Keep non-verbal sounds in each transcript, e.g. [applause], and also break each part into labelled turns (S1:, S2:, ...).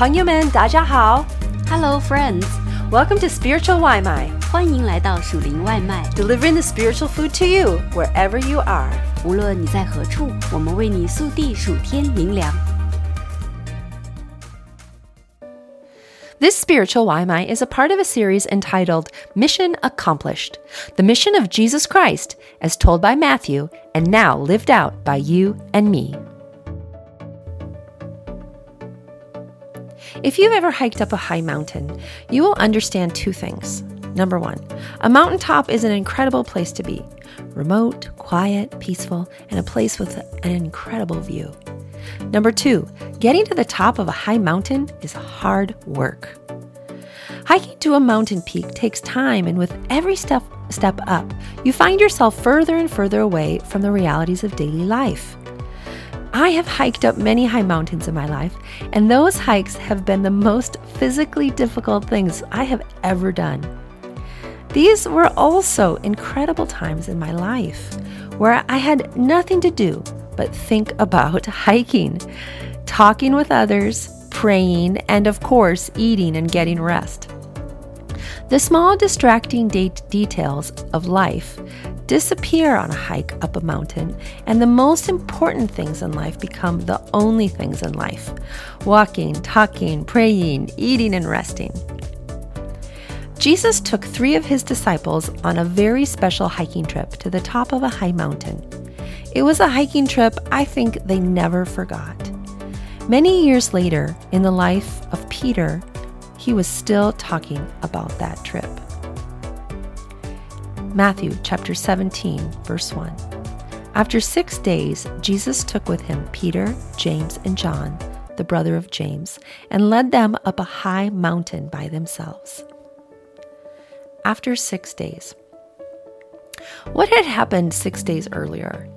S1: 朋友们，大家好
S2: ，Hello friends,
S1: welcome to Spiritual 外卖，
S2: 欢迎来到属灵外卖
S1: ，delivering the spiritual food to you wherever you are。
S2: 无论你在何处，我们为你速递属天灵粮。
S1: This spiritual 外卖 is a part of a series entitled Mission Accomplished The Mission of Jesus Christ, as told by Matthew and now lived out by you and me. If you've ever hiked up a high mountain, you will understand two things. Number one, a mountaintop is an incredible place to be remote, quiet, peaceful, and a place with an incredible view. Number two, getting to the top of a high mountain is hard work. Hiking to a mountain peak takes time, and with every step, step up, you find yourself further and further away from the realities of daily life. I have hiked up many high mountains in my life, and those hikes have been the most physically difficult things I have ever done. These were also incredible times in my life where I had nothing to do but think about [laughs] hiking, talking with others, praying, and of course, eating and getting rest. The small distracting de- details of life disappear on a hike up a mountain, and the most important things in life become the only things in life walking, talking, praying, eating, and resting. Jesus took three of his disciples on a very special hiking trip to the top of a high mountain. It was a hiking trip I think they never forgot. Many years later, in the life of Peter, he was still talking about that trip. Matthew chapter 17, verse 1. After six days, Jesus took with him Peter, James, and John, the brother of James, and led them up a high mountain by themselves. After six days. What had happened six days earlier?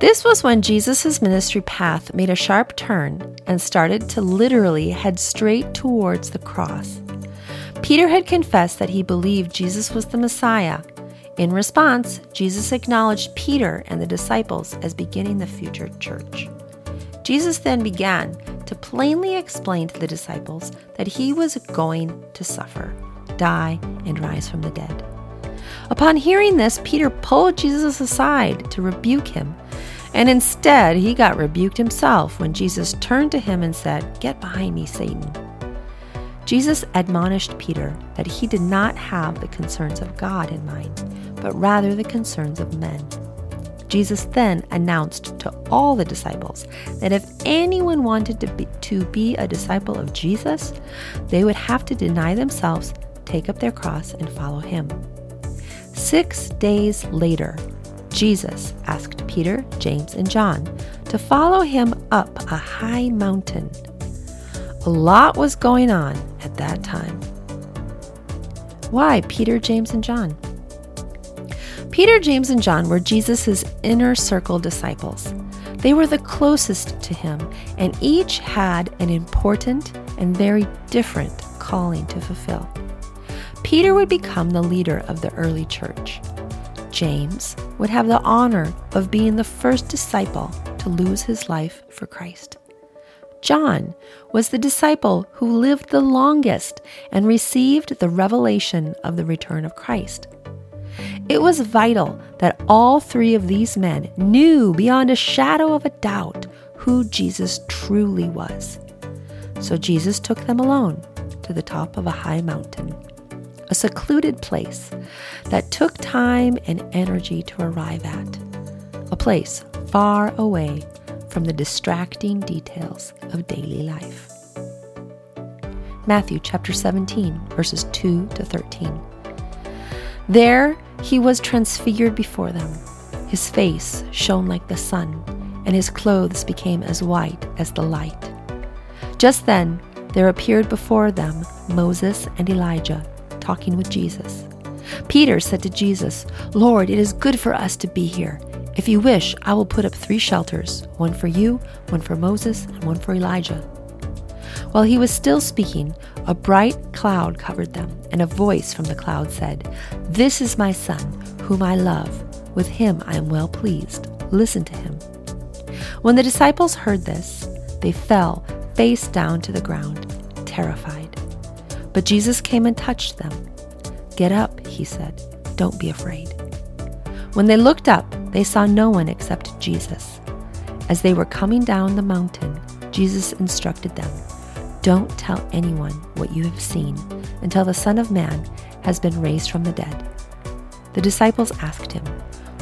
S1: This was when Jesus' ministry path made a sharp turn and started to literally head straight towards the cross. Peter had confessed that he believed Jesus was the Messiah. In response, Jesus acknowledged Peter and the disciples as beginning the future church. Jesus then began to plainly explain to the disciples that he was going to suffer, die, and rise from the dead. Upon hearing this, Peter pulled Jesus aside to rebuke him, and instead he got rebuked himself when Jesus turned to him and said, Get behind me, Satan. Jesus admonished Peter that he did not have the concerns of God in mind, but rather the concerns of men. Jesus then announced to all the disciples that if anyone wanted to be, to be a disciple of Jesus, they would have to deny themselves, take up their cross, and follow him. Six days later, Jesus asked Peter, James, and John to follow him up a high mountain. A lot was going on at that time. Why Peter, James, and John? Peter, James, and John were Jesus' inner circle disciples. They were the closest to him, and each had an important and very different calling to fulfill. Peter would become the leader of the early church. James would have the honor of being the first disciple to lose his life for Christ. John was the disciple who lived the longest and received the revelation of the return of Christ. It was vital that all three of these men knew beyond a shadow of a doubt who Jesus truly was. So Jesus took them alone to the top of a high mountain, a secluded place that took time and energy to arrive at, a place far away from the distracting details of daily life. Matthew chapter 17, verses 2 to 13. There he was transfigured before them. His face shone like the sun, and his clothes became as white as the light. Just then there appeared before them Moses and Elijah talking with Jesus. Peter said to Jesus, Lord, it is good for us to be here. If you wish, I will put up three shelters one for you, one for Moses, and one for Elijah. While he was still speaking, a bright cloud covered them, and a voice from the cloud said, This is my son, whom I love. With him I am well pleased. Listen to him. When the disciples heard this, they fell face down to the ground, terrified. But Jesus came and touched them. Get up, he said. Don't be afraid. When they looked up, they saw no one except Jesus. As they were coming down the mountain, Jesus instructed them Don't tell anyone what you have seen until the Son of Man has been raised from the dead. The disciples asked him,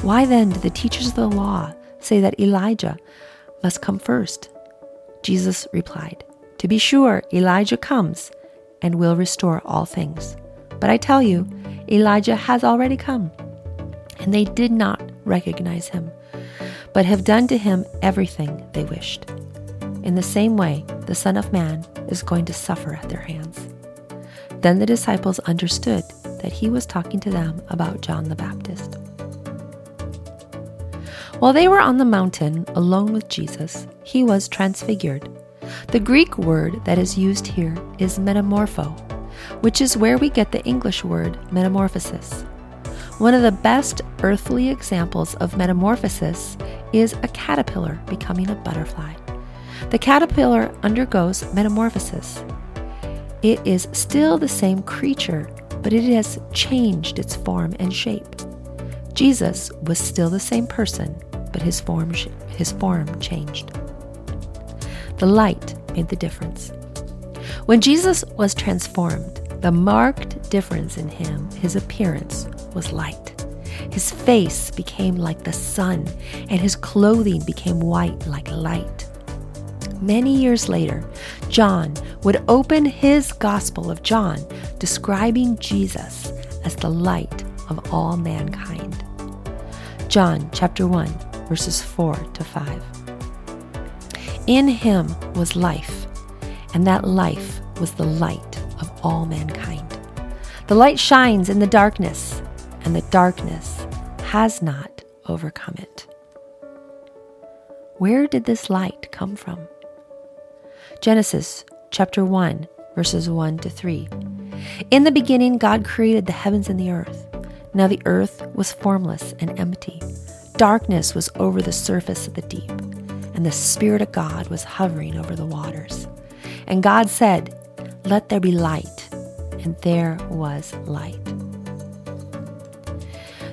S1: Why then do the teachers of the law say that Elijah must come first? Jesus replied, To be sure, Elijah comes and will restore all things. But I tell you, Elijah has already come, and they did not recognize him, but have done to him everything they wished. In the same way, the Son of Man is going to suffer at their hands. Then the disciples understood that he was talking to them about John the Baptist. While they were on the mountain alone with Jesus, he was transfigured. The Greek word that is used here is metamorpho, which is where we get the English word metamorphosis. One of the best earthly examples of metamorphosis is a caterpillar becoming a butterfly. The caterpillar undergoes metamorphosis. It is still the same creature, but it has changed its form and shape. Jesus was still the same person, but his form, his form changed. The light made the difference. When Jesus was transformed, the marked difference in him, his appearance, was light. His face became like the sun, and his clothing became white like light. Many years later, John would open his Gospel of John describing Jesus as the light of all mankind. John chapter 1, verses 4 to 5. In him was life, and that life was the light of all mankind. The light shines in the darkness, and the darkness has not overcome it. Where did this light come from? Genesis chapter 1, verses 1 to 3. In the beginning, God created the heavens and the earth. Now the earth was formless and empty. Darkness was over the surface of the deep, and the Spirit of God was hovering over the waters. And God said, Let there be light. And there was light.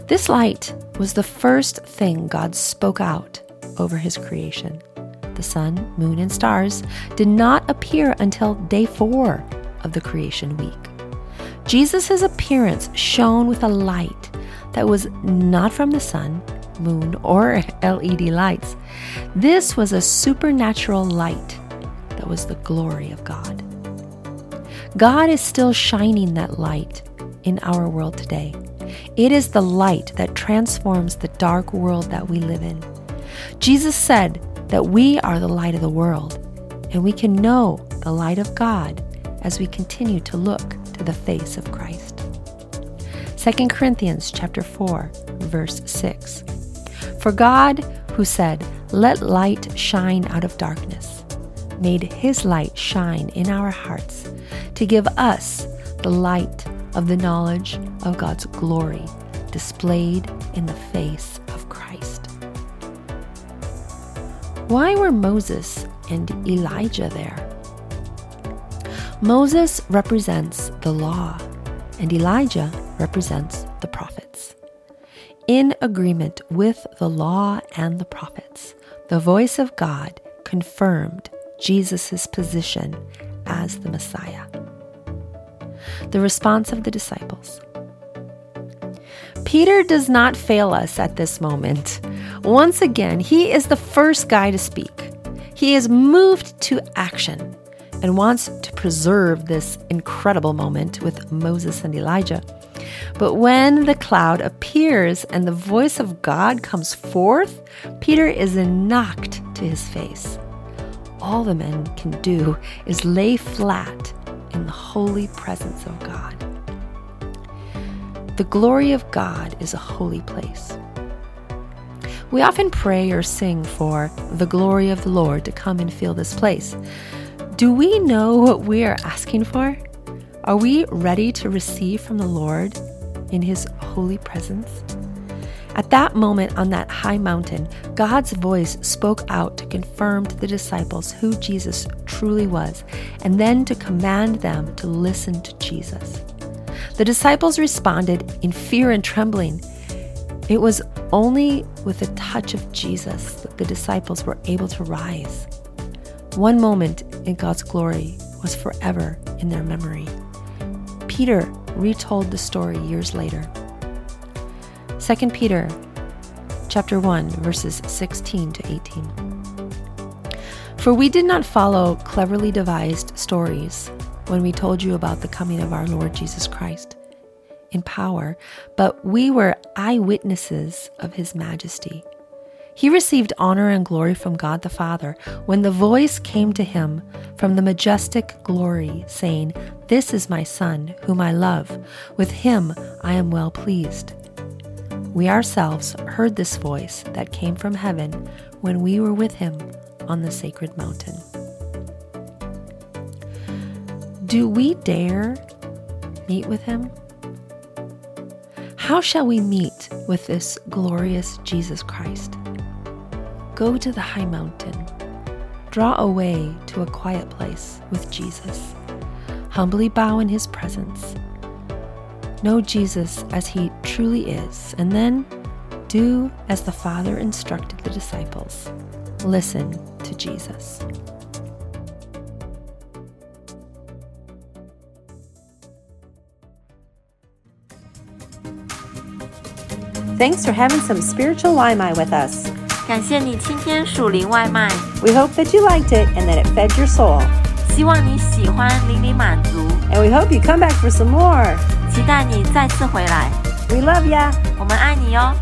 S1: This light was the first thing God spoke out over his creation the sun, moon, and stars, did not appear until day four of the creation week. Jesus' appearance shone with a light that was not from the sun, moon, or [laughs] LED lights. This was a supernatural light that was the glory of God. God is still shining that light in our world today. It is the light that transforms the dark world that we live in. Jesus said that we are the light of the world, and we can know the light of God as we continue to look to the face of Christ. 2 Corinthians chapter 4, verse 6. For God, who said, Let light shine out of darkness, made his light shine in our hearts to give us the light of the knowledge of God's glory displayed in the face of Christ. Why were Moses and Elijah there? Moses represents the law, and Elijah represents the prophets. In agreement with the law and the prophets, the voice of God confirmed Jesus' position as the Messiah. The response of the disciples Peter does not fail us at this moment. Once again, he is the first guy to speak. He is moved to action and wants to preserve this incredible moment with Moses and Elijah. But when the cloud appears and the voice of God comes forth, Peter is knocked to his face. All the men can do is lay flat in the holy presence of God. The glory of God is a holy place. We often pray or sing for the glory of the Lord to come and fill this place. Do we know what we are asking for? Are we ready to receive from the Lord in His holy presence? At that moment on that high mountain, God's voice spoke out to confirm to the disciples who Jesus truly was, and then to command them to listen to Jesus. The disciples responded in fear and trembling. It was only with the touch of Jesus that the disciples were able to rise. One moment in God's glory was forever in their memory. Peter retold the story years later. 2 Peter chapter 1 verses 16 to 18. For we did not follow cleverly devised stories when we told you about the coming of our Lord Jesus Christ in power, but we were eyewitnesses of his majesty. He received honor and glory from God the Father when the voice came to him from the majestic glory, saying, This is my Son, whom I love. With him I am well pleased. We ourselves heard this voice that came from heaven when we were with him on the sacred mountain. Do we dare meet with him? How shall we meet with this glorious Jesus Christ? Go to the high mountain. Draw away to a quiet place with Jesus. Humbly bow in his presence. Know Jesus as he truly is, and then do as the Father instructed the disciples. Listen to Jesus.
S3: Thanks for having some spiritual Limai with us.
S2: 感谢你今天属灵外卖
S3: ，We hope that you liked it and that it fed your soul.
S2: 希望你喜欢，淋漓满足
S3: ，And we hope you come back for some more.
S2: 期待你再次回来
S3: ，We love ya.
S2: 我们爱你哟。